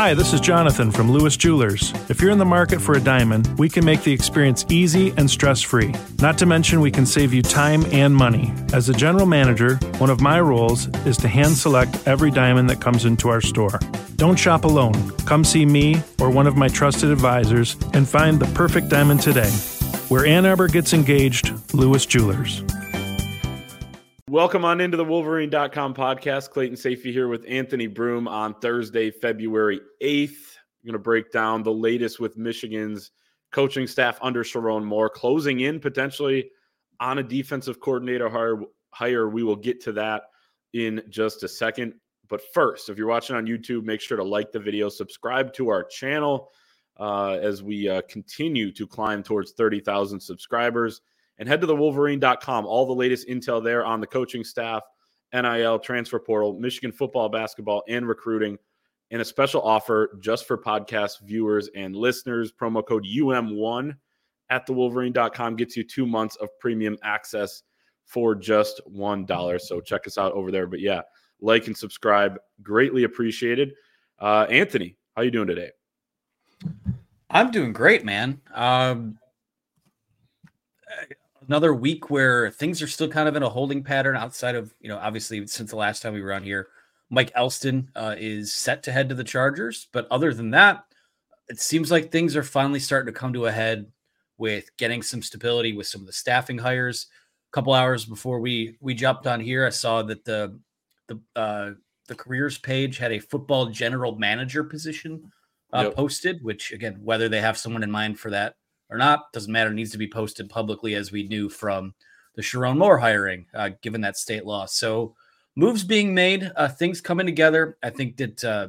Hi, this is Jonathan from Lewis Jewelers. If you're in the market for a diamond, we can make the experience easy and stress free. Not to mention, we can save you time and money. As a general manager, one of my roles is to hand select every diamond that comes into our store. Don't shop alone. Come see me or one of my trusted advisors and find the perfect diamond today. Where Ann Arbor gets engaged, Lewis Jewelers. Welcome on into the Wolverine.com podcast. Clayton Sayfie here with Anthony Broome on Thursday, February 8th. I'm going to break down the latest with Michigan's coaching staff under Sherrone Moore, closing in potentially on a defensive coordinator hire. hire. We will get to that in just a second. But first, if you're watching on YouTube, make sure to like the video, subscribe to our channel uh, as we uh, continue to climb towards 30,000 subscribers and head to the wolverine.com. All the latest intel there on the coaching staff, NIL, transfer portal, Michigan football, basketball, and recruiting. And a special offer just for podcast viewers and listeners. Promo code UM1 at the wolverine.com gets you two months of premium access for just $1. So check us out over there. But yeah, like and subscribe. Greatly appreciated. Uh, Anthony, how you doing today? I'm doing great, man. Um, another week where things are still kind of in a holding pattern outside of, you know, obviously since the last time we were on here, Mike Elston uh, is set to head to the Chargers. But other than that, it seems like things are finally starting to come to a head with getting some stability with some of the staffing hires. A couple hours before we we jumped on here, I saw that the the uh, the careers page had a football general manager position uh, yep. posted. Which again, whether they have someone in mind for that or not doesn't matter. It needs to be posted publicly, as we knew from the Sherrone Moore hiring, uh, given that state law. So moves being made, uh, things coming together. I think that uh,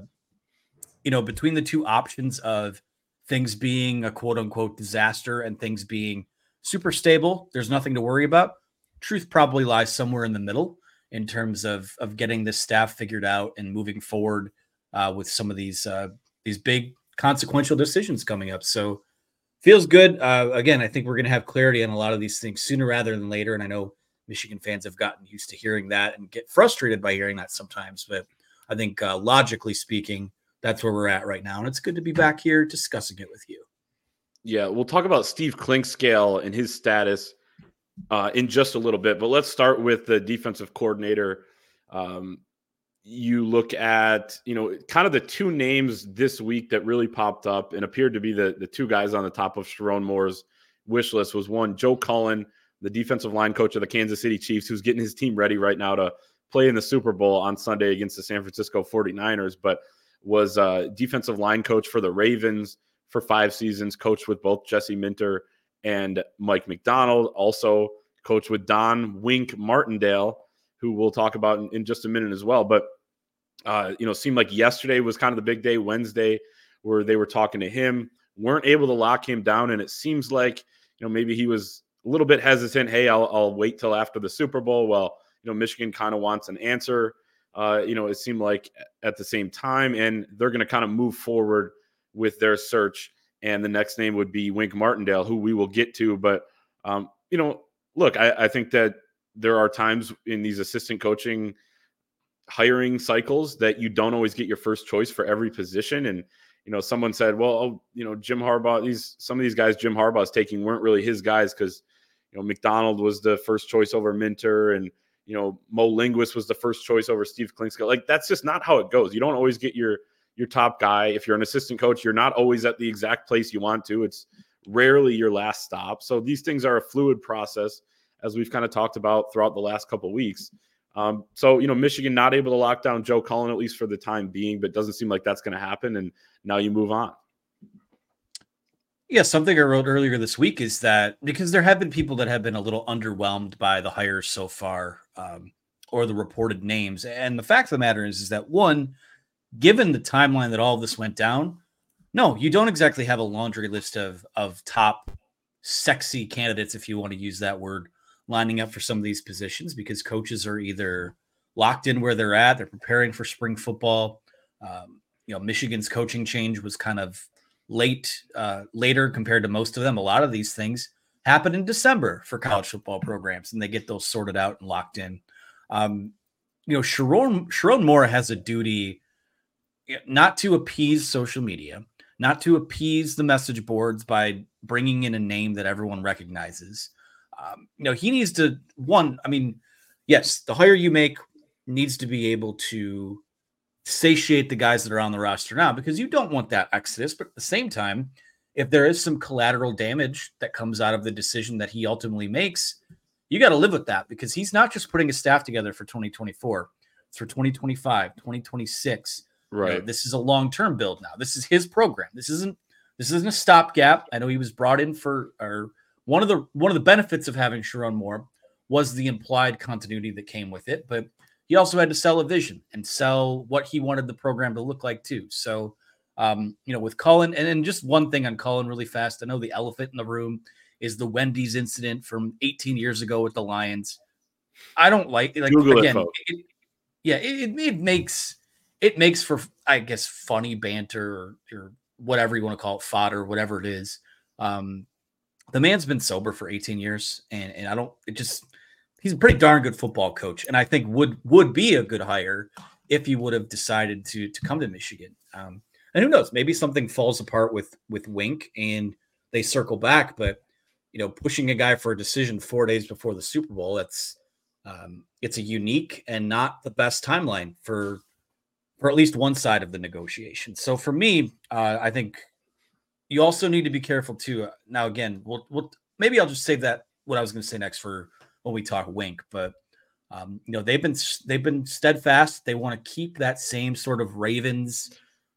you know between the two options of things being a quote unquote disaster and things being super stable, there's nothing to worry about. Truth probably lies somewhere in the middle in terms of of getting this staff figured out and moving forward uh, with some of these uh, these big consequential decisions coming up. So feels good. Uh, again, I think we're going to have clarity on a lot of these things sooner rather than later. And I know Michigan fans have gotten used to hearing that and get frustrated by hearing that sometimes. But I think uh, logically speaking, that's where we're at right now. And it's good to be back here discussing it with you. Yeah, we'll talk about Steve Clinkscale and his status uh, in just a little bit. But let's start with the defensive coordinator. Um, you look at you know kind of the two names this week that really popped up and appeared to be the the two guys on the top of Sherrone Moore's wish list was one Joe Cullen, the defensive line coach of the Kansas City Chiefs, who's getting his team ready right now to play in the Super Bowl on Sunday against the San Francisco 49ers, but was a defensive line coach for the Ravens for five seasons, coached with both Jesse Minter and Mike Macdonald, also coached with Don Wink Martindale who we'll talk about in, in just a minute as well. But uh, you know, seemed like yesterday was kind of the big day, Wednesday, where they were talking to him, weren't able to lock him down, and it seems like you know maybe he was a little bit hesitant. Hey, I'll, I'll wait till after the Super Bowl. Well, you know, Michigan kind of wants an answer. Uh, you know, it seemed like at the same time, and they're going to kind of move forward with their search. And the next name would be Wink Martindale, who we will get to. But um, you know, look, I, I think that there are times in these assistant coaching hiring cycles that you don't always get your first choice for every position. And you know, someone said, "Well, oh, you know, Jim Harbaugh. These some of these guys Jim Harbaugh's taking weren't really his guys because you know Macdonald was the first choice over Minter, and you know Mo Linguist was the first choice over Steve Clinkscale. Like that's just not how it goes. You don't always get your your top guy. If you're an assistant coach, you're not always at the exact place you want to. It's rarely your last stop. So these things are a fluid process as we've kind of talked about throughout the last couple weeks. Um, so, you know, Michigan not able to lock down Joe Cullen, at least for the time being, but doesn't seem like that's going to happen. And now you move on. Yeah, something I wrote earlier this week is that because there have been people that have been a little underwhelmed by the hires so far um, or the reported names. And the fact of the matter is, is that one, given the timeline that all this went down, no, you don't exactly have a laundry list of of top sexy candidates, if you want to use that word, lining up for some of these positions because coaches are either locked in where they're at, they're preparing for spring football. Um, you know, Michigan's coaching change was kind of late, uh, later compared to most of them. A lot of these things happen in December for college football programs, and they get those sorted out and locked in. Um, you know, Sharon Sherrone Moore has a duty not to appease social media, not to appease the message boards by bringing in a name that everyone recognizes. Um, you know, he needs to one. I mean, yes, the hire you make needs to be able to satiate the guys that are on the roster now because you don't want that exodus. But at the same time, if there is some collateral damage that comes out of the decision that he ultimately makes, you got to live with that because he's not just putting a staff together for 2024, it's for 2025, 2026. Right. You know, this is a long-term build now. This is his program. This isn't this isn't a stopgap. I know he was brought in for or one of the one of the benefits of having Sherrone Moore was the implied continuity that came with it, but he also had to sell a vision and sell what he wanted the program to look like too. So, um, you know, with Cullen, and then just one thing on Cullen really fast. I know the elephant in the room is the Wendy's incident from 18 years ago with the Lions. I don't like like Google again, it, it, yeah, it, it makes it makes for I guess funny banter or, or whatever you want to call it, fodder, whatever it is. Um, the man's been sober for 18 years, and and I don't. It just he's a pretty darn good football coach, and I think would would be a good hire if he would have decided to to come to Michigan. Um, and who knows, maybe something falls apart with with Wink and they circle back. But you know, pushing a guy for a decision four days before the Super Bowl, that's um, it's a unique and not the best timeline for for at least one side of the negotiation. So for me, uh, I think you also need to be careful too. Uh, now, again, we'll, we'll maybe I'll just save that what I was going to say next for when we talk Wink, but um, you know they've been they've been steadfast. They want to keep that same sort of Ravens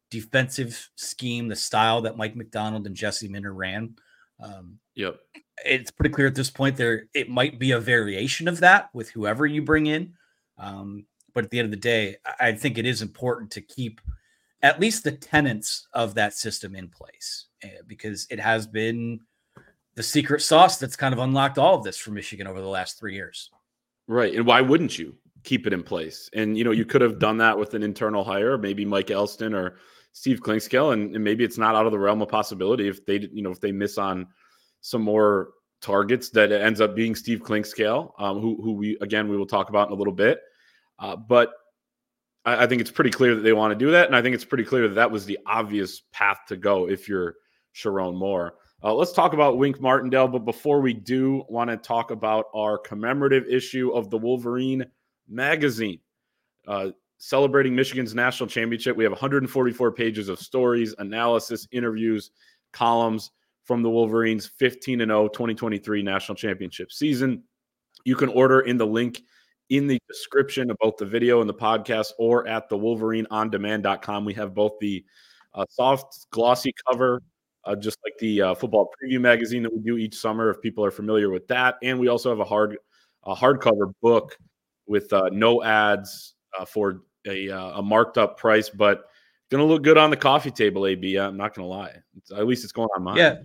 defensive scheme, the style that Mike Macdonald and Jesse Minter ran. Um, yep, it's pretty clear at this point there it might be a variation of that with whoever you bring in. Um, but at the end of the day, I think it is important to keep at least the tenets of that system in place because it has been the secret sauce that's kind of unlocked all of this for Michigan over the last three years. Right. And why wouldn't you keep it in place? And, you know, you could have done that with an internal hire, maybe Mike Elston or Steve Clinkscale, and, and maybe it's not out of the realm of possibility if they, you know, if they miss on some more targets that it ends up being Steve Clinkscale, um, who, who we, again, we will talk about in a little bit. Uh, but I, I think it's pretty clear that they want to do that. And I think it's pretty clear that that was the obvious path to go if you're Sherrone Moore. Uh, let's talk about Wink Martindale. But before we do, want to talk about our commemorative issue of the Wolverine magazine. Uh, celebrating Michigan's national championship. We have 144 pages of stories, analysis, interviews, columns from the Wolverines 15 and 0 2023 national championship season. You can order in the link in the description of both the video and the podcast or at the wolverineondemand.com. We have both the uh, soft, glossy cover uh, just like the uh, football preview magazine that we do each summer. If people are familiar with that, and we also have a hard a hardcover book with uh, no ads uh, for a, uh, a marked up price, but gonna look good on the coffee table. AB, I'm not gonna lie. It's, at least it's going on mine. Yeah.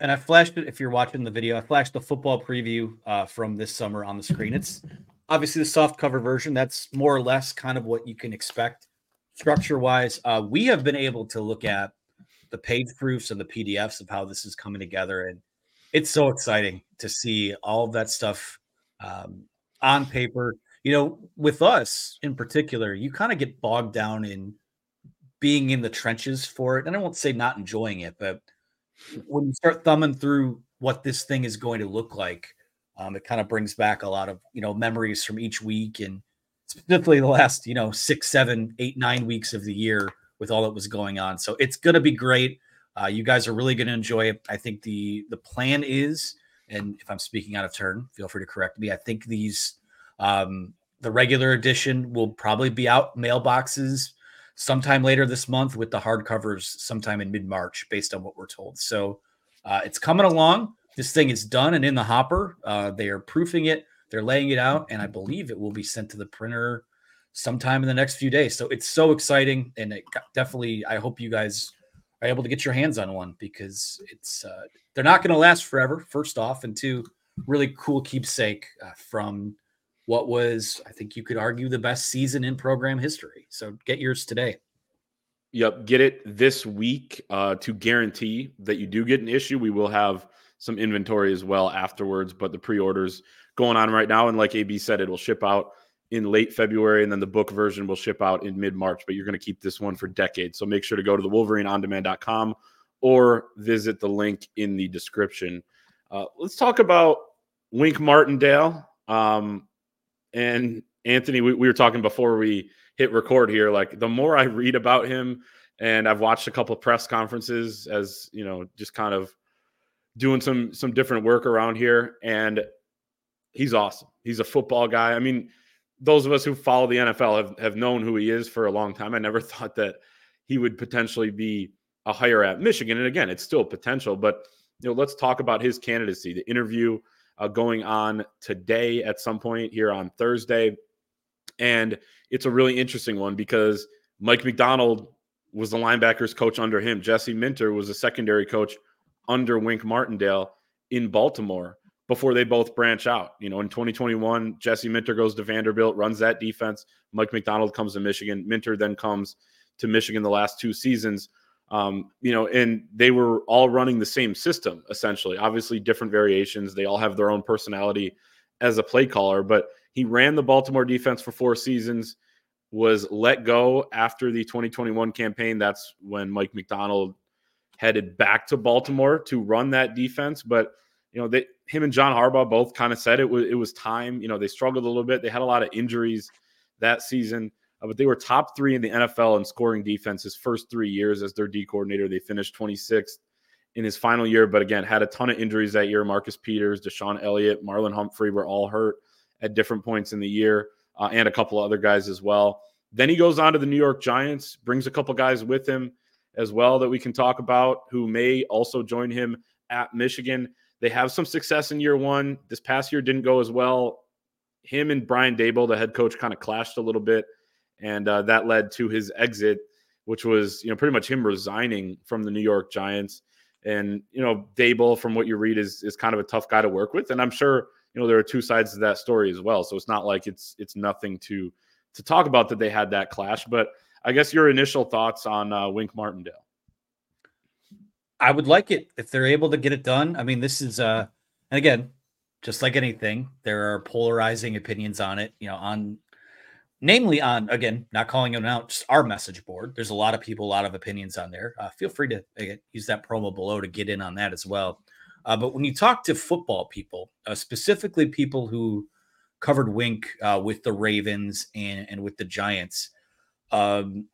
And I flashed it. If you're watching the video, I flashed the football preview uh, from this summer on the screen. It's obviously the soft cover version. That's more or less kind of what you can expect structure wise. we have been able to look at the page proofs and the PDFs of how this is coming together. And it's so exciting to see all of that stuff um, on paper. You know, with us in particular, you kind of get bogged down in being in the trenches for it. And I won't say not enjoying it, but when you start thumbing through what this thing is going to look like, um, it kind of brings back a lot of you know memories from each week and specifically the last you know six, seven, eight, nine weeks of the year with all that was going on. So it's going to be great. Uh, you guys are really going to enjoy it. I think the the plan is, and if I'm speaking out of turn, feel free to correct me. I think these um, the regular edition will probably be out mailboxes sometime later this month with the hardcovers sometime in mid March, based on what we're told. So uh, it's coming along. This thing is done and in the hopper. Uh, they are proofing it. They're laying it out, and I believe it will be sent to the printer sometime in the next few days. So it's so exciting, and it definitely. I hope you guys are able to get your hands on one because it's uh, they're not going to last forever. First off, and two, really cool keepsake uh, from what was I think you could argue the best season in program history. So get yours today. Yep, get it this week uh, to guarantee that you do get an issue. We will have some inventory as well afterwards, but the pre-orders going on right now, and like AB said, it will ship out in late February, and then the book version will ship out in mid March. But you're going to keep this one for decades. So make sure to go to the WolverineOnDemand.com or visit the link in the description. Uh, let's talk about Wink Martindale. Um, and Anthony, we, we were talking before we hit record here. Like the more I read about him, and I've watched a couple press conferences as you know, just kind of doing some some different work around here, and he's awesome. He's a football guy. I mean, those of us who follow the NFL have, have known who he is for a long time. I never thought that he would potentially be a hire at Michigan. And again, it's still potential, but you know, let's talk about his candidacy. The interview uh, going on today at some point here on Thursday. And it's a really interesting one because Mike Macdonald was the linebackers coach under him. Jesse Minter was a secondary coach under Wink Martindale in Baltimore before they both branch out. You know, in 2021, Jesse Minter goes to Vanderbilt, runs that defense. Mike Macdonald comes to Michigan. Minter then comes to Michigan the last two seasons. Um, you know, and they were all running the same system essentially. Obviously, different variations. They all have their own personality as a play caller, but he ran the Baltimore defense for four seasons, was let go after the 2021 campaign. That's when Mike Macdonald headed back to Baltimore to run that defense. But you know, they him and John Harbaugh both kind of said it was it was time. You know, they struggled a little bit. They had a lot of injuries that season. Uh, but they were top three in the NFL in scoring defense his first three years as their D coordinator. They finished 26th in his final year, but again, had a ton of injuries that year. Marcus Peters, DeShon Elliott, Marlon Humphrey were all hurt at different points in the year, uh, and a couple of other guys as well. Then he goes on to the New York Giants, brings a couple guys with him as well that we can talk about who may also join him at Michigan. They have some success in year one. This past year didn't go as well. Him and Brian Daboll, the head coach, kind of clashed a little bit and uh, that led to his exit, which was you know pretty much him resigning from the New York Giants. And you know, Daboll, from what you read, is is kind of a tough guy to work with, and I'm sure you know there are two sides to that story as well. So it's not like it's it's nothing to to talk about that they had that clash. But I guess your initial thoughts on uh, Wink Martindale. I would like it if they're able to get it done. I mean, this is uh and again, just like anything, there are polarizing opinions on it, you know, on namely on again not calling them out just our message board. There's a lot of people a lot of opinions on there. Uh, feel free to uh, use that promo below to get in on that as well. Uh, but when you talk to football people uh, specifically people who covered wink uh, with the ravens and, and with the giants um,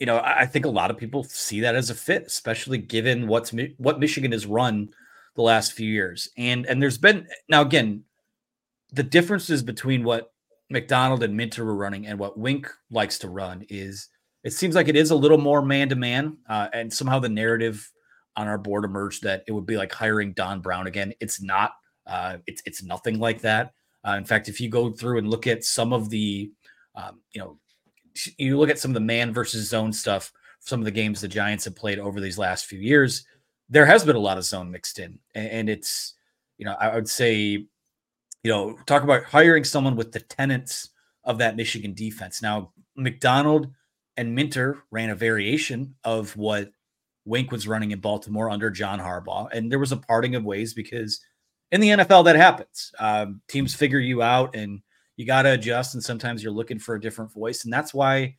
you know I, think a lot of people see that as a fit especially given what's what michigan has run the last few years and and there's been now again the differences between what Macdonald and Minter were running and what Wink likes to run is it seems like it is a little more man to man. And somehow the narrative on our board emerged that it would be like hiring Don Brown again. It's not. Uh, it's it's nothing like that. Uh, in fact, if you go through and look at some of the, um, you know, you look at some of the man versus zone stuff, some of the games the Giants have played over these last few years, there has been a lot of zone mixed in, and, it's, you know, I would say you know, talk about hiring someone with the tenets of that Michigan defense. Now, Macdonald and Minter ran a variation of what Wink was running in Baltimore under John Harbaugh, and there was a parting of ways because in the NFL that happens. Um, teams figure you out, and you got to adjust, and sometimes you're looking for a different voice, and that's why.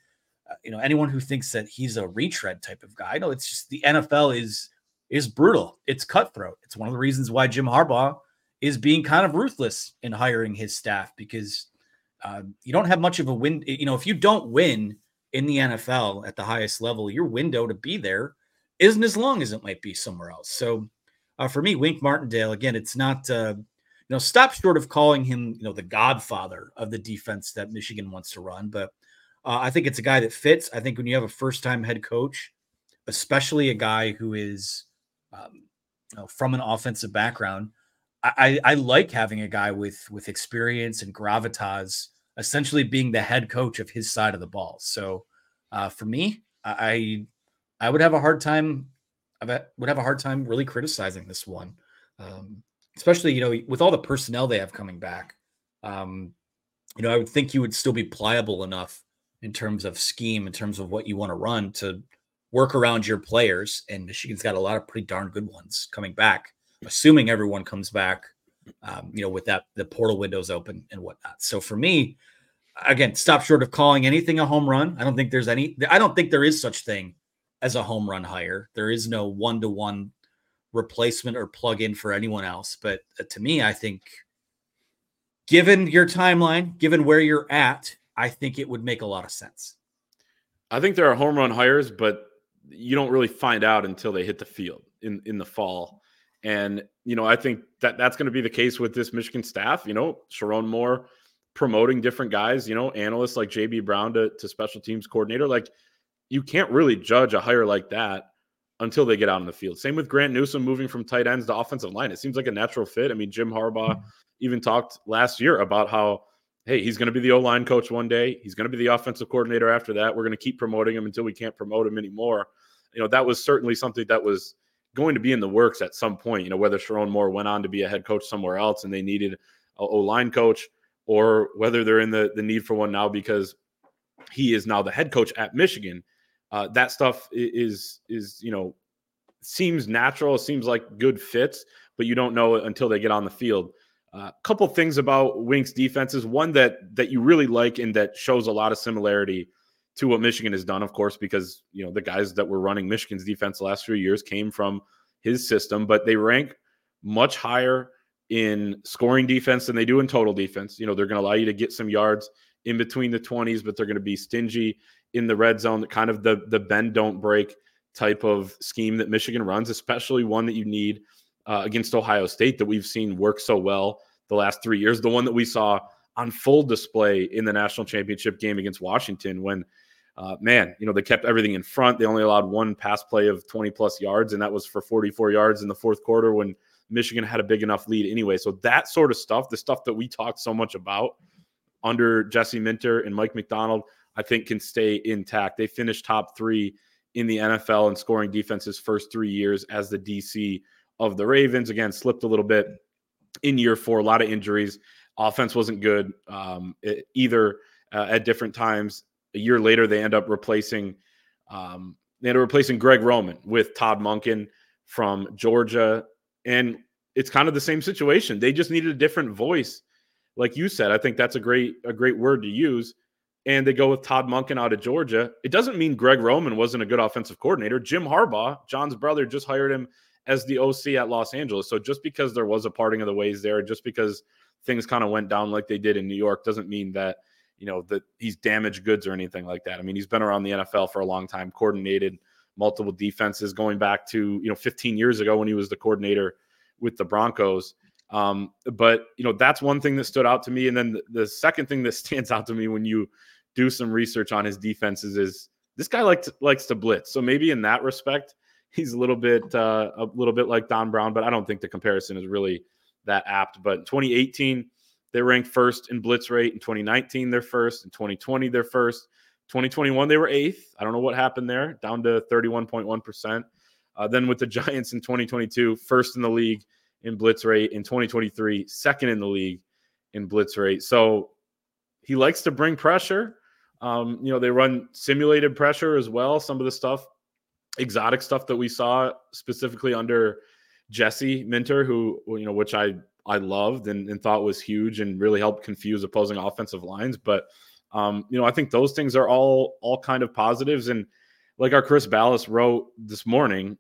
Uh, you know, anyone who thinks that he's a retread type of guy, no, it's just the NFL is is brutal. It's cutthroat. It's one of the reasons why Jim Harbaugh is being kind of ruthless in hiring his staff because uh, you don't have much of a win. You know, if you don't win in the NFL at the highest level, your window to be there isn't as long as it might be somewhere else. So uh, for me, Wink Martindale, again, it's not, uh, know, stop short of calling him, you know, the godfather of the defense that Michigan wants to run. But uh, I think it's a guy that fits. I think when you have a first time head coach, especially a guy who is um, you know, from an offensive background, I, I like having a guy with with experience and gravitas, essentially being the head coach of his side of the ball. So uh, for me, I I would have a hard time. I would have a hard time really criticizing this one, um, especially you know with all the personnel they have coming back. Um, you know, I would think you would still be pliable enough in terms of scheme, in terms of what you want to run to work around your players. And Michigan's got a lot of pretty darn good ones coming back assuming everyone comes back, um, you know, with that the portal windows open and whatnot. So for me, again, stop short of calling anything a home run. I don't think there's any. I don't think there is such thing as a home run hire. There is no one to one replacement or plug in for anyone else. But uh, to me, I think given your timeline, given where you're at, I think it would make a lot of sense. I think there are home run hires, but you don't really find out until they hit the field in in the fall. And you know, I think that that's going to be the case with this Michigan staff. You know, Sherrone Moore promoting different guys. You know, analysts like JB Brown to, to special teams coordinator. Like, you can't really judge a hire like that until they get out on the field. Same with Grant Newsome moving from tight ends to offensive line. It seems like a natural fit. I mean, Jim Harbaugh mm-hmm. even talked last year about how hey, he's going to be the O line coach one day. He's going to be the offensive coordinator after that. We're going to keep promoting him until we can't promote him anymore. You know, that was certainly something that was going to be in the works at some point. You know, whether Sherrone Moore went on to be a head coach somewhere else and they needed a O line coach, or whether they're in the, the need for one now because he is now the head coach at Michigan. Uh, that stuff is is you know seems natural, seems like good fits, but you don't know until they get on the field. A uh, couple things about Wink's defenses. One that that you really like and that shows a lot of similarity to what Michigan has done, of course, because you know the guys that were running Michigan's defense the last few years came from his system, but they rank much higher in scoring defense than they do in total defense. You know, they're going to allow you to get some yards in between the 20s, but they're going to be stingy in the red zone, kind of the the bend don't break type of scheme that Michigan runs, especially one that you need uh, against Ohio State that we've seen work so well the last three years. The one that we saw on full display in the national championship game against Washington when, uh, man, you know, they kept everything in front. They only allowed one pass play of 20 plus yards, and that was for 44 yards in the fourth quarter when Michigan had a big enough lead anyway. So that sort of stuff, the stuff that we talked so much about under Jesse Minter and Mike Macdonald, I think can stay intact. They finished top three in the NFL in scoring defenses first three years as the DC of the Ravens. Again, slipped a little bit in year four, a lot of injuries. Offense wasn't good um, either uh, at different times. A year later, they end up replacing um, they end up replacing Greg Roman with Todd Monken from Georgia, and it's kind of the same situation. They just needed a different voice, like you said. I think that's a great a great word to use. And they go with Todd Monken out of Georgia. It doesn't mean Greg Roman wasn't a good offensive coordinator. Jim Harbaugh, John's brother, just hired him as the OC at Los Angeles. So just because there was a parting of the ways there, just because things kind of went down like they did in New York, doesn't mean that you know that he's damaged goods or anything like that. I mean, he's been around the NFL for a long time, coordinated multiple defenses going back to you know 15 years ago when he was the coordinator with the Broncos. Um, but you know that's one thing that stood out to me, and then the, the second thing that stands out to me when you do some research on his defenses is this guy likes likes to blitz. So maybe in that respect, he's a little bit uh, a little bit like Don Brown, but I don't think the comparison is really that apt. But in 2018, they ranked first in blitz rate. In 2019, they're first. In 2020, they're first. 2021, they were eighth. I don't know what happened there, down to 31.1 percent. Uh, then with the Giants in 2022, first in the league in blitz rate. In 2023, second in the league in blitz rate. So he likes to bring pressure. Um, you know, they run simulated pressure as well. Some of the stuff exotic stuff that we saw specifically under Jesse Minter, who you know, which I I loved and, and thought was huge and really helped confuse opposing offensive lines. But um, you know, I think those things are all all kind of positives. And like our Chris Balas wrote this morning,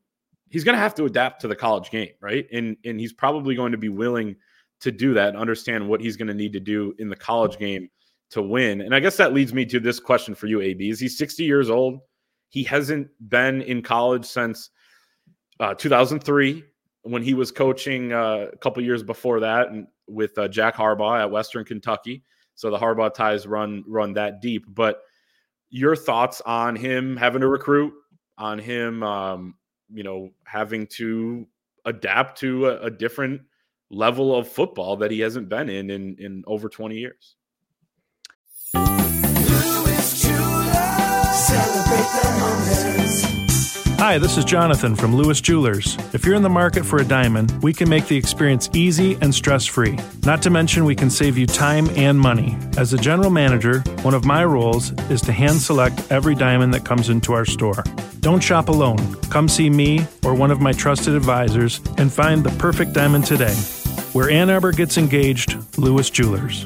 he's going to have to adapt to the college game, right? And and he's probably going to be willing to do that and understand what he's going to need to do in the college game to win. And I guess that leads me to this question for you, AB. Is he 60 years old? He hasn't been in college since uh, 2003 when he was coaching uh, a couple years before that and with uh, Jack Harbaugh at Western Kentucky. So the Harbaugh ties run run that deep. But your thoughts on him having to recruit, on him, um, you know, having to adapt to a, a different level of football that he hasn't been in in, in over 20 years. Hi, this is Jonathan from Lewis Jewelers. If you're in the market for a diamond, we can make the experience easy and stress free. Not to mention, we can save you time and money. As a general manager, one of my roles is to hand select every diamond that comes into our store. Don't shop alone. Come see me or one of my trusted advisors and find the perfect diamond today. Where Ann Arbor gets engaged, Lewis Jewelers.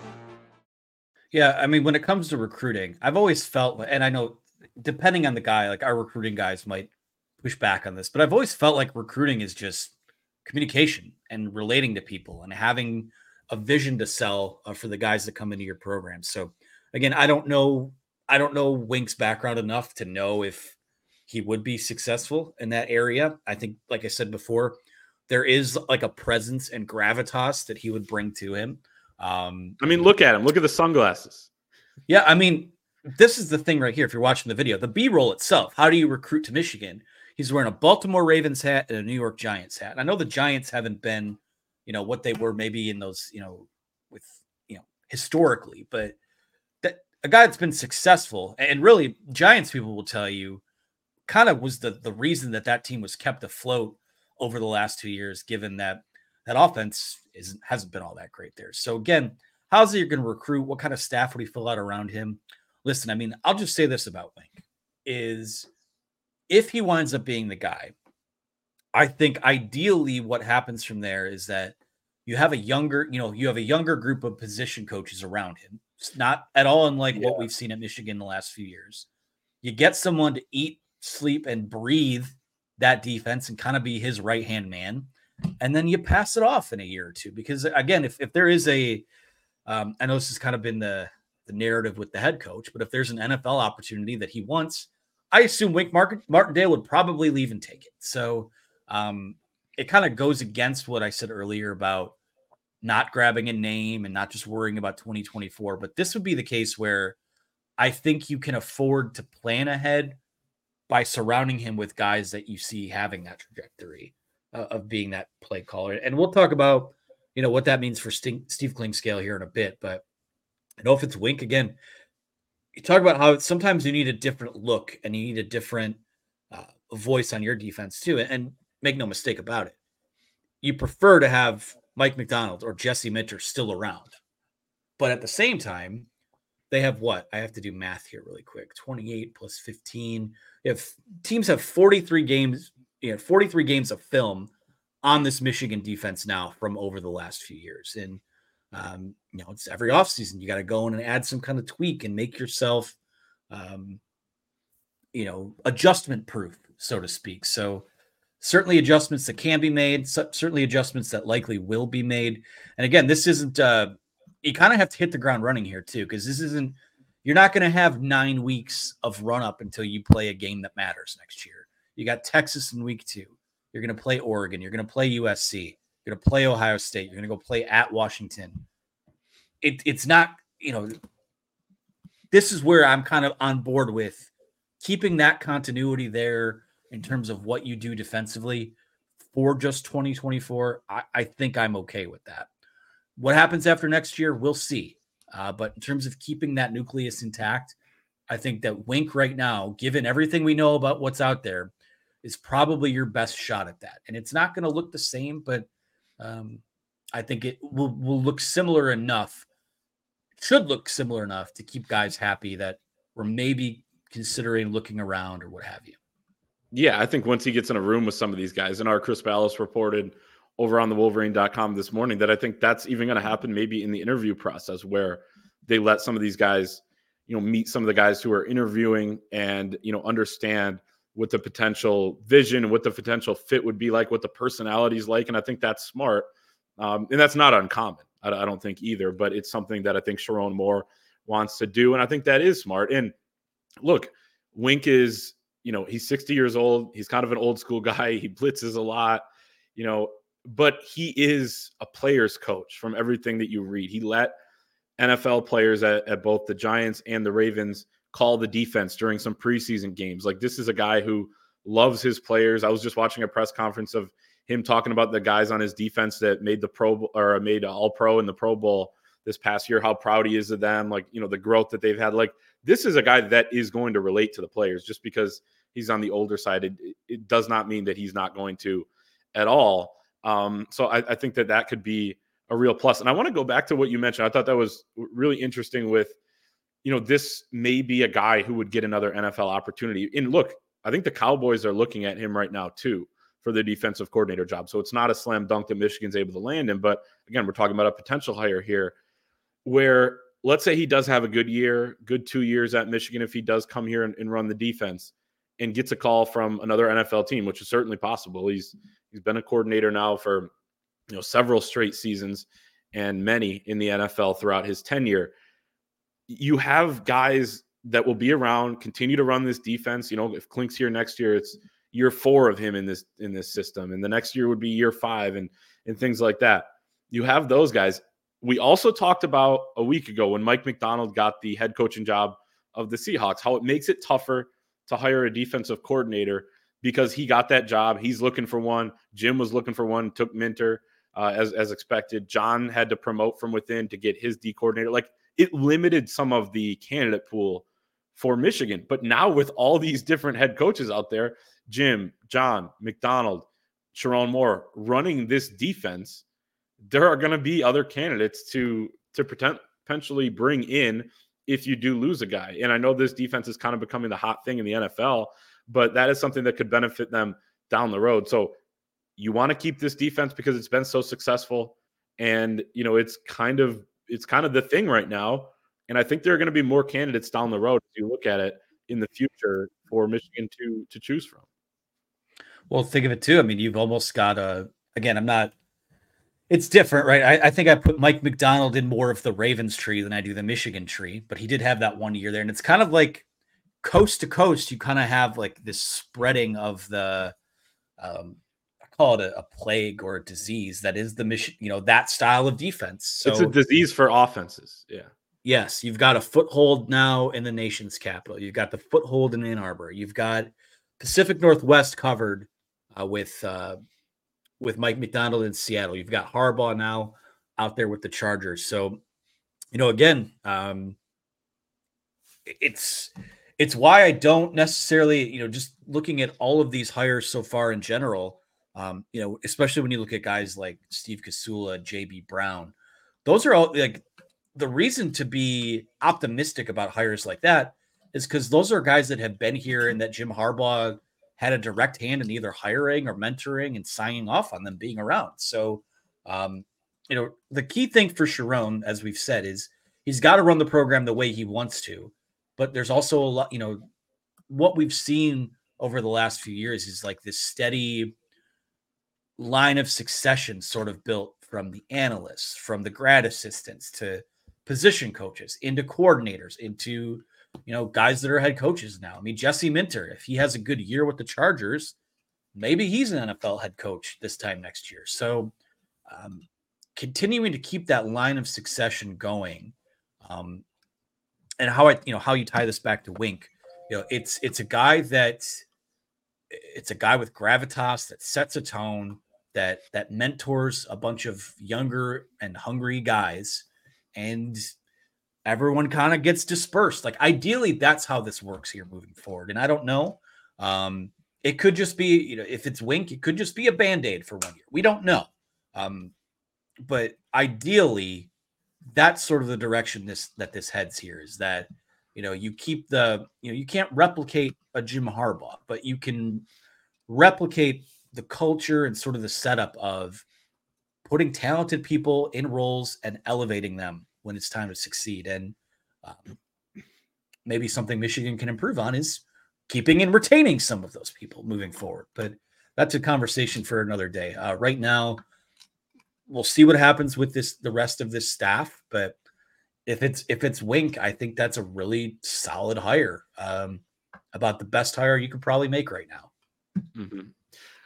Yeah, I mean, when it comes to recruiting, I've always felt, and I know depending on the guy, like our recruiting guys might push back on this, but I've always felt like recruiting is just communication and relating to people and having a vision to sell uh, for the guys that come into your program. So again, I don't know, I don't know Wink's background enough to know if he would be successful in that area. I think, like I said before, there is like a presence and gravitas that he would bring to him um, I mean, look at him. Look at the sunglasses. Yeah, I mean, this is the thing right here. If you're watching the video, the B roll itself. How do you recruit to Michigan? He's wearing a Baltimore Ravens hat and a New York Giants hat. And I know the Giants haven't been, you know, what they were maybe in those, you know, with you know historically, but that a guy that's been successful and really Giants people will tell you, kind of was the the reason that that team was kept afloat over the last two years, given that that offense isn't hasn't been all that great there. So again, how's he going to recruit? What kind of staff would he fill out around him? Listen, I mean, I'll just say this about Wink is if he winds up being the guy, I think ideally what happens from there is that you have a younger, you know, you have a younger group of position coaches around him. It's not at all unlike yeah. what we've seen at Michigan the last few years. You get someone to eat, sleep, and breathe that defense and kind of be his right hand man and then you pass it off in a year or two. Because again, if, if there is a, um, I know this has kind of been the the narrative with the head coach, but if there's an NFL opportunity that he wants, I assume Wink Martin, Martindale would probably leave and take it. So um, it kind of goes against what I said earlier about not grabbing a name and not just worrying about 2024. But this would be the case where I think you can afford to plan ahead by surrounding him with guys that you see having that trajectory uh, of being that play caller. And we'll talk about, you know, what that means for Steve, Steve Clinkscale here in a bit. But I know if it's Wink again, you talk about how sometimes you need a different look and you need a different uh, voice on your defense too. And make no mistake about it, you prefer to have Mike Macdonald or Jesse Minter still around. But at the same time, they have what? I have to do math here really quick. 28 plus 15. If teams have 43 games you know 43 games of film on this Michigan defense now from over the last few years. And um, you know, it's every offseason you got to go in and add some kind of tweak and make yourself um, you know, adjustment proof, so to speak. So certainly adjustments that can be made, certainly adjustments that likely will be made. And again, this isn't uh you kind of have to hit the ground running here too, because this isn't you're not going to have nine weeks of run up until you play a game that matters next year. You got Texas in week two. You're going to play Oregon. You're going to play USC. You're going to play Ohio State. You're going to go play at Washington. It, it's not, you know, this is where I'm kind of on board with keeping that continuity there in terms of what you do defensively for just 2024. I, I think I'm okay with that. What happens after next year, we'll see. Uh, but in terms of keeping that nucleus intact, I think that Wink right now, given everything we know about what's out there, is probably your best shot at that. And it's not going to look the same, but um, I think it will, will look similar enough, should look similar enough to keep guys happy that we're maybe considering looking around or what have you. Yeah, I think once he gets in a room with some of these guys, and our Chris Balas reported over on the Wolverine.com this morning that I think that's even going to happen maybe in the interview process where they let some of these guys, you know, meet some of the guys who are interviewing and, you know, understand what the potential vision what the potential fit would be like, what the personality is like. And I think that's smart. Um, and that's not uncommon. I, I, don't think either, but it's something that I think Sherrone Moore wants to do. And I think that is smart. And look, Wink is, you know, he's 60 years old. He's kind of an old school guy. He blitzes a lot, you know, but he is a player's coach from everything that you read. He let NFL players at, at both the Giants and the Ravens call the defense during some preseason games. Like this is a guy who loves his players. I was just watching a press conference of him talking about the guys on his defense that made the pro or made all pro in the Pro Bowl this past year, how proud he is of them, like, you know, the growth that they've had. Like, this is a guy that is going to relate to the players just because he's on the older side. It, it does not mean that he's not going to at all. Um, so I, I think that that could be a real plus. And I want to go back to what you mentioned. I thought that was really interesting with, you know, this may be a guy who would get another NFL opportunity. And look, I think the Cowboys are looking at him right now too for the defensive coordinator job. So it's not a slam dunk that Michigan's able to land him. But again, we're talking about a potential hire here where let's say he does have a good year, good two years at Michigan if he does come here and, and run the defense and gets a call from another NFL team, which is certainly possible. He's he's been a coordinator now for you know several straight seasons and many in the NFL throughout his tenure. You have guys that will be around, continue to run this defense. You know, if Clink's here next year, it's year four of him in this in this system, and the next year would be year five, and and things like that. You have those guys. We also talked about a week ago when Mike Macdonald got the head coaching job of the Seahawks, how it makes it tougher to hire a defensive coordinator because he got that job. He's looking for one. Jim was looking for one, took Minter uh, as, as expected. John had to promote from within to get his D coordinator. Like it limited some of the candidate pool for Michigan. But now with all these different head coaches out there, Jim, John, Macdonald, Sherrone Moore running this defense, there are going to be other candidates to to potentially bring in if you do lose a guy. And I know this defense is kind of becoming the hot thing in the NFL, but that is something that could benefit them down the road. So you want to keep this defense because it's been so successful and you know it's kind of it's kind of the thing right now and i think there are going to be more candidates down the road if you look at it in the future for michigan to to choose from well think of it too i mean you've almost got a again i'm not it's different, right? I, I, think I put Mike Macdonald in more of the Ravens tree than I do the Michigan tree, but he did have that one year there. And it's kind of like coast to coast, you kind of have like this spreading of the, um, call it a, a, plague or a disease that is the mission, you know, that style of defense. So it's a disease for offenses. Yeah. Yes. You've got a foothold now in the nation's capital. You've got the foothold in Ann Arbor. You've got Pacific Northwest covered uh, with, uh, with Mike Macdonald in Seattle. You've got Harbaugh now out there with the Chargers. So, you know, again, um, it's it's why I don't necessarily, you know, just looking at all of these hires so far in general, um, you know, especially when you look at guys like Steve Casula, JB Brown, those are all like the reason to be optimistic about hires like that is because those are guys that have been here and that Jim Harbaugh had a direct hand in either hiring or mentoring and signing off on them being around. So, um, you know, the key thing for Sherrone, as we've said, is he's got to run the program the way he wants to. But there's also a lot, you know, what we've seen over the last few years is like this steady line of succession sort of built from the analysts, from the grad assistants to position coaches, into coordinators, into you know, guys that are head coaches now. I mean, Jesse Minter, if he has a good year with the Chargers, maybe he's an NFL head coach this time next year. So, um, continuing to keep that line of succession going, um, and how I, you know, how you tie this back to Wink, you know, it's it's a guy that it's a guy with gravitas that sets a tone that that mentors a bunch of younger and hungry guys and everyone kind of gets dispersed. Like ideally, that's how this works here moving forward. And I don't know. Um, it could just be, you know, if it's Wink, it could just be a band-aid for one year. We don't know. Um, but ideally, that's sort of the direction this that this heads here is that you know you keep the you know you can't replicate a Jim Harbaugh, but you can replicate the culture and sort of the setup of putting talented people in roles and elevating them when it's time to succeed. And um, maybe something Michigan can improve on is keeping and retaining some of those people moving forward. But that's a conversation for another day. Uh, right now, we'll see what happens with this the rest of this staff. But if it's if it's Wink, I think that's a really solid hire. Um, about the best hire you could probably make right now. Mm-hmm.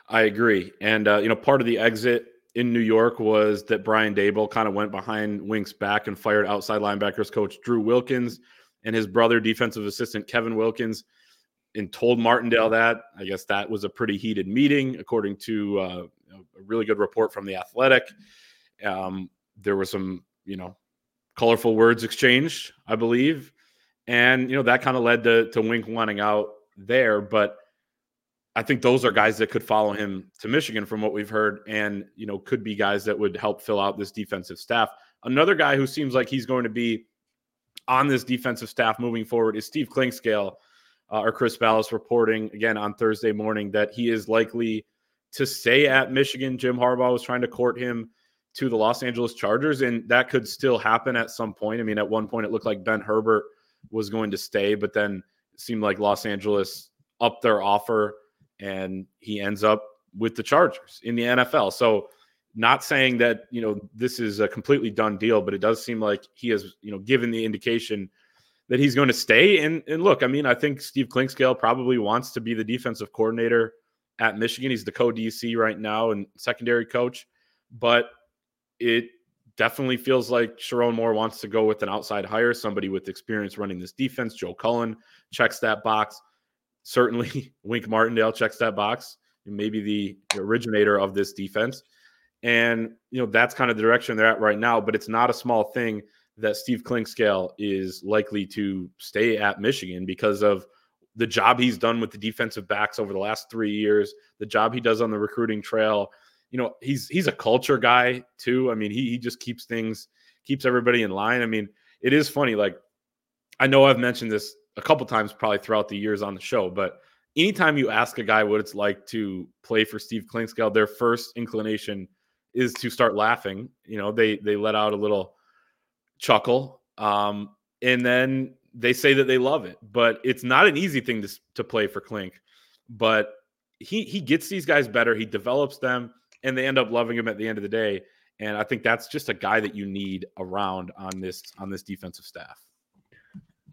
I agree, and uh, you know, part of the exit in New York was that Brian Daboll kind of went behind Wink's back and fired outside linebackers coach Drew Wilkins and his brother, defensive assistant Kevin Wilkins, and told Martindale that. I guess that was a pretty heated meeting, according to uh, a really good report from the Athletic. Um, there was some, you know, colorful words exchanged, I believe, and you know that kind of led to to Wink wanting out there. But I think those are guys that could follow him to Michigan, from what we've heard, and you know could be guys that would help fill out this defensive staff. Another guy who seems like he's going to be on this defensive staff moving forward is Steve Clinkscale uh, or Chris Balas reporting again on Thursday morning that he is likely to stay at Michigan. Jim Harbaugh was trying to court him to the Los Angeles Chargers, and that could still happen at some point. I mean, at one point it looked like Ben Herbert was going to stay, but then it seemed like Los Angeles upped their offer and he ends up with the Chargers in the NFL. So not saying that, you know, this is a completely done deal, but it does seem like he has, you know, given the indication that he's going to stay. And and look, I mean, I think Steve Clinkscale probably wants to be the defensive coordinator at Michigan. He's the co-DC right now and secondary coach, but it definitely feels like Sherrone Moore wants to go with an outside hire, somebody with experience running this defense. Joe Cullen checks that box. Certainly, Wink Martindale checks that box. Maybe the originator of this defense. And, you know, that's kind of the direction they're at right now. But it's not a small thing that Steve Clinkscale is likely to stay at Michigan because of the job he's done with the defensive backs over the last three years, the job he does on the recruiting trail. You know, he's he's a culture guy too. I mean, he he just keeps things keeps everybody in line. I mean, it is funny. Like, I know I've mentioned this a couple times probably throughout the years on the show, but anytime you ask a guy what it's like to play for Steve Clinkscale, their first inclination is to start laughing. You know, they they let out a little chuckle, um, and then they say that they love it. But it's not an easy thing to to play for Clink. But he he gets these guys better. He develops them, and they end up loving him at the end of the day. And I think that's just a guy that you need around on this on this defensive staff.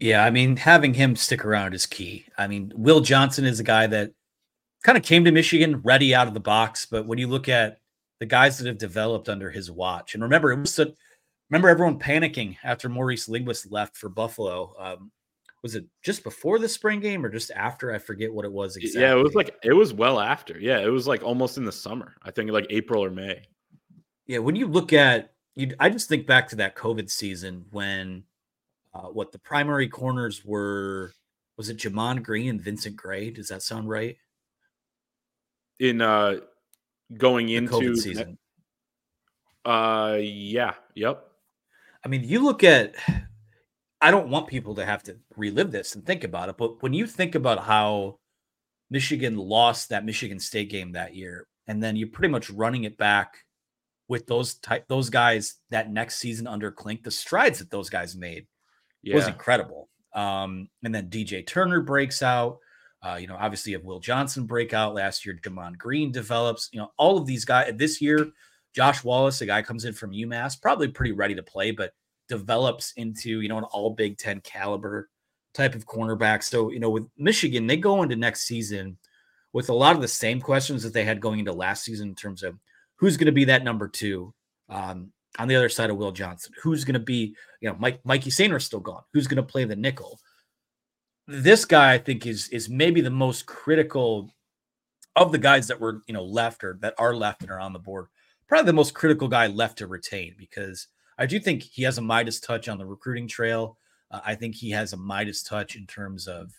Yeah, I mean, having him stick around is key. I mean, Will Johnson is a guy that kind of came to Michigan ready out of the box, but when you look at the guys that have developed under his watch, and remember, it was a, remember everyone panicking after Maurice Linguist left for Buffalo. Um, was it just before the spring game or just after? I forget what it was exactly. Yeah, it was like it was well after. Yeah, it was like almost in the summer. I think like April or May. Yeah, when you look at you, I just think back to that COVID season when uh, what the primary corners were was it Gemon Green and Vincent Gray? Does that sound right? In uh going The into COVID season. Uh yeah, yep. I mean, you look at I don't want people to have to relive this and think about it, but when you think about how Michigan lost that Michigan State game that year, and then you're pretty much running it back with those type those guys that next season under Clink, the strides that those guys made Yeah. was incredible. Um, and then DJ Turner breaks out. Uh, you know, obviously you have Will Johnson break out last year. Gemon Green develops. You know, all of these guys this year. Josh Wallace, a guy comes in from UMass, probably pretty ready to play, but develops into you know an All Big Ten caliber type of cornerback. So you know, with Michigan, they go into next season with a lot of the same questions that they had going into last season in terms of who's going to be that number two. Um, on the other side of Will Johnson, who's going to be, you know, Mike Mikey Sainristil gone. Who's going to play the nickel? This guy, I think, is is maybe the most critical of the guys that were, you know, left or that are left and are on the board. Probably the most critical guy left to retain because I do think he has a Midas touch on the recruiting trail. Uh, I think he has a Midas touch in terms of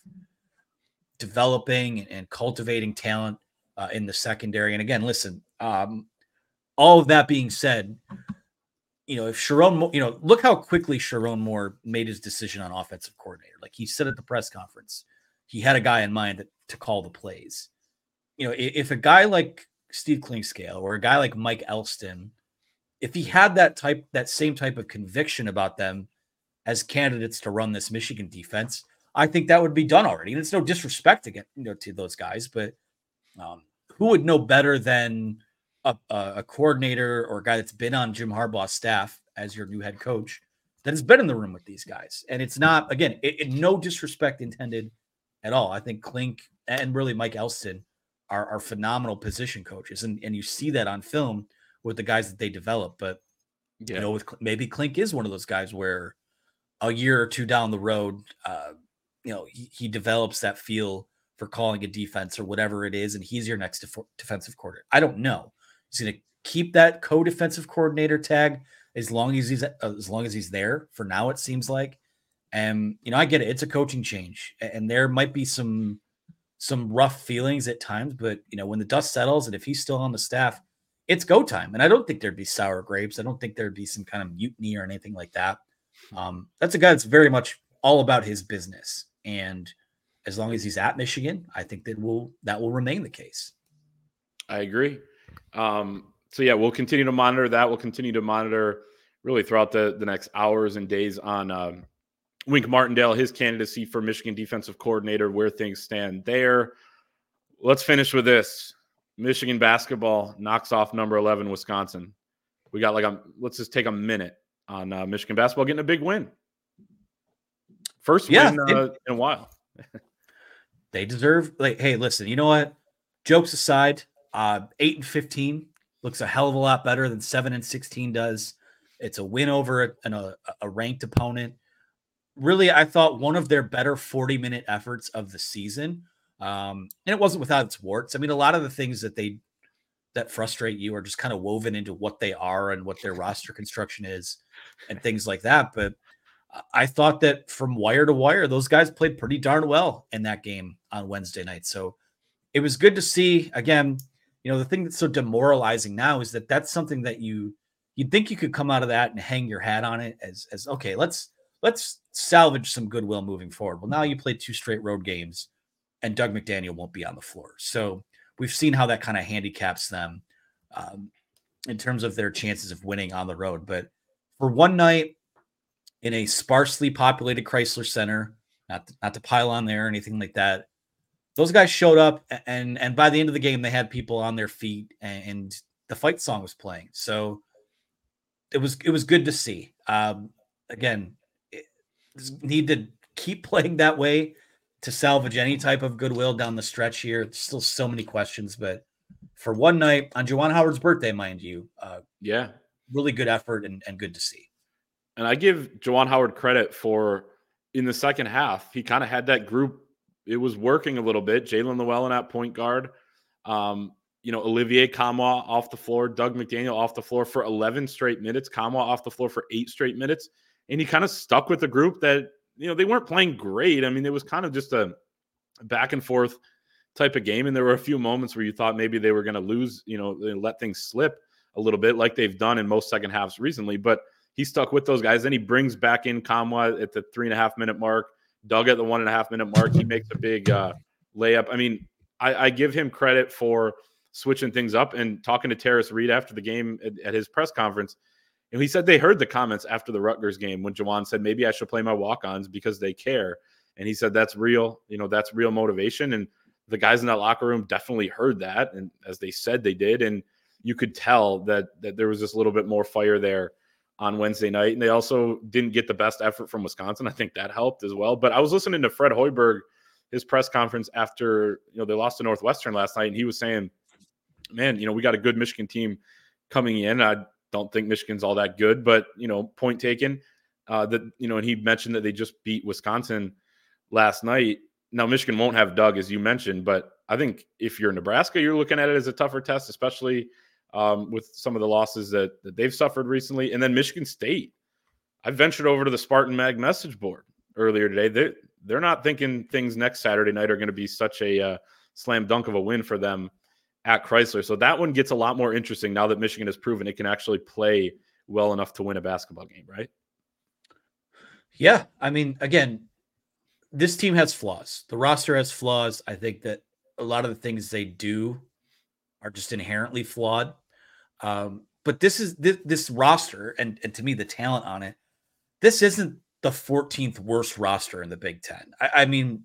developing and cultivating talent uh, in the secondary. And again, listen, um, all of that being said, you know, if Sherrone, you know, look how quickly Sherrone Moore made his decision on offensive coordinator. Like he said at the press conference, he had a guy in mind that, to call the plays. You know, i- if a guy like Steve Clinkscale or a guy like Mike Elston, if he had that type, that same type of conviction about them as candidates to run this Michigan defense, I think that would be done already. And it's no disrespect to get you know to those guys, but um, who would know better than a, a, coordinator or a guy that's been on Jim Harbaugh's staff as your new head coach that has been in the room with these guys? And it's not again, it, it- no disrespect intended at all. I think Clink and really Mike Elston are, are phenomenal position coaches, and and you see that on film with the guys that they develop. But Yeah. you know, with maybe Clink is one of those guys where a year or two down the road, uh, you know, he, he develops that feel for calling a defense or whatever it is, and he's your next def- defensive quarter. I don't know. He's going to keep that co-defensive coordinator tag as long as he's as long as he's there for now. It seems like, and you know, I get it. It's a coaching change, and there might be some some rough feelings at times, but you know, when the dust settles, and if he's still on the staff, it's go time. And I don't think there'd be sour grapes. I don't think there'd be some kind of mutiny or anything like that. Um, that's a guy that's very much all about his business, and as long as he's at Michigan, I think that will that will remain the case. I agree. Um, so yeah, we'll continue to monitor that. We'll continue to monitor really throughout the the next hours and days on um, Wink Martindale, his candidacy for Michigan defensive coordinator, where things stand there. Let's finish with this. Michigan basketball knocks off number 11 Wisconsin. We got like a let's just take a minute on uh, Michigan basketball getting a big win. First yeah, win uh, it, in a while. they deserve like hey, listen, you know what? Jokes aside, uh 8 and 15 looks a hell of a lot better than 7 and 16 does. It's a win over a, a, a ranked opponent. Really, I thought one of their better 40 minute efforts of the season. Um, and it wasn't without its warts. I mean, a lot of the things that they that frustrate you are just kind of woven into what they are and what their roster construction is and things like that. But I thought that from wire to wire, those guys played pretty darn well in that game on Wednesday night. So it was good to see. Again, you know, the thing that's so demoralizing now is that that's something that you you'd think you could come out of that and hang your hat on it as as okay, let's let's salvage some goodwill moving forward. Well, now you play two straight road games, and Dug McDaniel won't be on the floor. So we've seen how that kind of handicaps them um, in terms of their chances of winning on the road. But for one night in a sparsely populated Crisler Center, not to, not to pile on there or anything like that, those guys showed up and and by the end of the game they had people on their feet and the fight song was playing. So it was it was good to see. Um again need to keep playing that way to salvage any type of goodwill down the stretch here. There's still so many questions but for one night on Juwan Howard's birthday mind you uh yeah. really good effort and, and good to see. And I give Juwan Howard credit for in the second half he kind of had that group it was working a little bit. Jaelin Llewellyn at point guard. Um, you know, Olivier Nkamhoua off the floor, Dug McDaniel off the floor for 11 straight minutes, Nkamhoua off the floor for eight straight minutes. And he kind of stuck with the group that, you know, they weren't playing great. I mean, it was kind of just a back and forth type of game. And there were a few moments where you thought maybe they were going to lose, you know, let things slip a little bit like they've done in most second halves recently. But he stuck with those guys. Then he brings back in Nkamhoua at the three and a half minute mark. Dug at the one and a half minute mark. He makes a big uh, layup. I mean, I, I, give him credit for switching things up and talking to Tarris Reed after the game at, at his press conference. And he said they heard the comments after the Rutgers game when Juwan said, maybe I should play my walk ons because they care. And he said, that's real. You know, that's real motivation. And the guys in that locker room definitely heard that. And as they said, they did. And you could tell that, that there was just a little bit more fire there on Wednesday night. And they also didn't get the best effort from Wisconsin. I think that helped as well. But I was listening to Fred Hoiberg, his press conference after you know they lost to Northwestern last night, and he was saying, Man, you know, we got a good Michigan team coming in. I don't think Michigan's all that good, but you know, point taken. Uh, that you know, and he mentioned that they just beat Wisconsin last night. Now Michigan won't have Dug, as you mentioned, but I think if you're Nebraska, you're looking at it as a tougher test, especially um, with some of the losses that, that they've suffered recently. And then Michigan State. I ventured over to the Spartan Mag message board earlier today. They're, they're not thinking things next Saturday night are going to be such a uh, slam dunk of a win for them at Crisler. So that one gets a lot more interesting now that Michigan has proven it can actually play well enough to win a basketball game, right? Yeah. I mean, again, this team has flaws. The roster has flaws. I think that a lot of the things they do are just inherently flawed. Um, but this is this, this roster, and, and to me, the talent on it, this isn't the 14th worst roster in the Big Ten. I, I mean,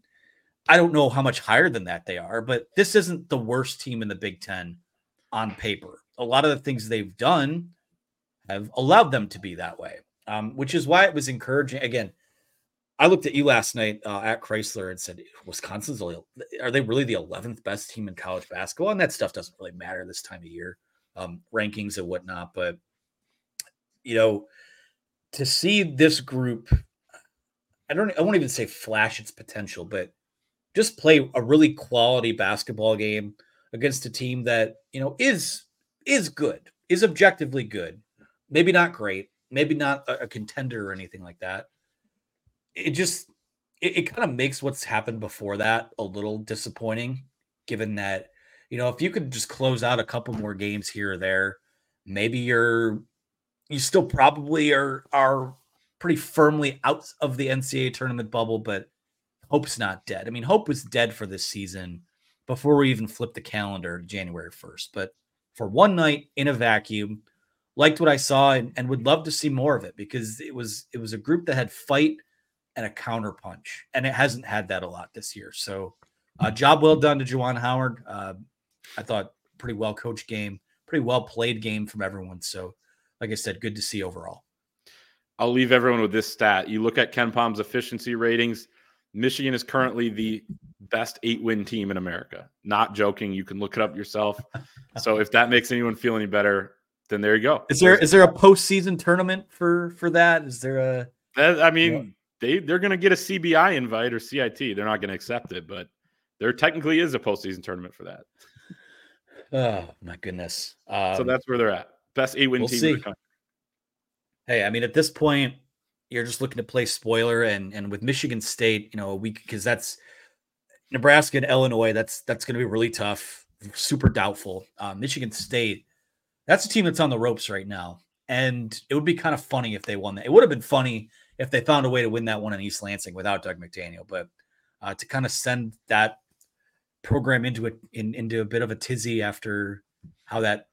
I don't know how much higher than that they are, but this isn't the worst team in the Big Ten on paper. A lot of the things they've done have allowed them to be that way, um, which is why it was encouraging. Again, I looked at you last night uh, at Crisler and said, Wisconsin's only, are they really the 11th best team in college basketball? And that stuff doesn't really matter this time of year um, rankings and whatnot. But you know, to see this group, I don't, I won't even say flash its potential, but just play a really quality basketball game against a team that you know is is good, is objectively good, maybe not great, maybe not a, a contender or anything like that. It just it, it kind of makes what's happened before that a little disappointing, given that you know if you could just close out a couple more games here or there, maybe you're you still probably are are pretty firmly out of the NCAA tournament bubble, but hope's not dead. I mean, hope was dead for this season before we even flipped the calendar January 1st. But for one night in a vacuum, liked what I saw and, and would love to see more of it because it was it was a group that had fight and a counter punch, and it hasn't had that a lot this year. So, uh, job well done to Juwan Howard. Uh, I thought pretty well coached game, pretty well played game from everyone. So, like I said, good to see overall. I'll leave everyone with this stat. You look at KenPom's efficiency ratings. Michigan is currently the best eight win team in America. Not joking. You can look it up yourself. so if that makes anyone feel any better, then there you go. Is there is there a postseason tournament for for that? Is there a? That, I mean, yeah. they they're going to get a CBI invite or CIT. They're not going to accept it, but there technically is a postseason tournament for that. Oh my goodness! Um, so that's where they're at. Best eight win we'll team see. in the country. Hey, I mean, at this point, you're just looking to play spoiler, and and with Michigan State, you know, a week because that's Nebraska and Illinois. That's that's going to be really tough. Super doubtful. Uh, Michigan State that's a team that's on the ropes right now. And it would be kind of funny if they won that. It would have been funny if they found a way to win that one in East Lansing without Dug McDaniel. But uh, to kind of send that program into it in, into a bit of a tizzy after how that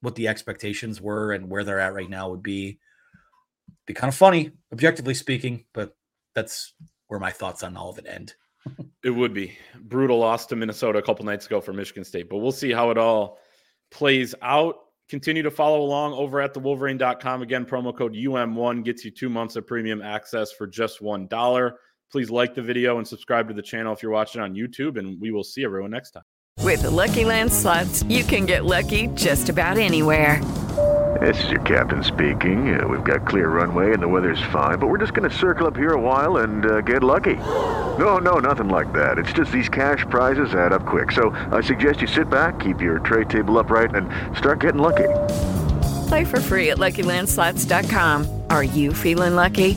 what the expectations were and where they're at right now would be be kind of funny, objectively speaking. But that's where my thoughts on all of it end. it would be brutal loss to Minnesota a couple nights ago for Michigan State, but we'll see how it all plays out. Continue to follow along over at the thewolverine.com. Again, promo code UM1 gets you two months of premium access for just $1. Please like the video and subscribe to the channel if you're watching on YouTube, and we will see everyone next time. With the Lucky Land slots, you can get lucky just about anywhere. This is your captain speaking. Uh, we've got clear runway and the weather's fine, but we're just going to circle up here a while and uh, get lucky. No, no, nothing like that. It's just these cash prizes add up quick. So I suggest you sit back, keep your tray table upright, and start getting lucky. Play for free at LuckyLandSlots.com. Are you feeling lucky?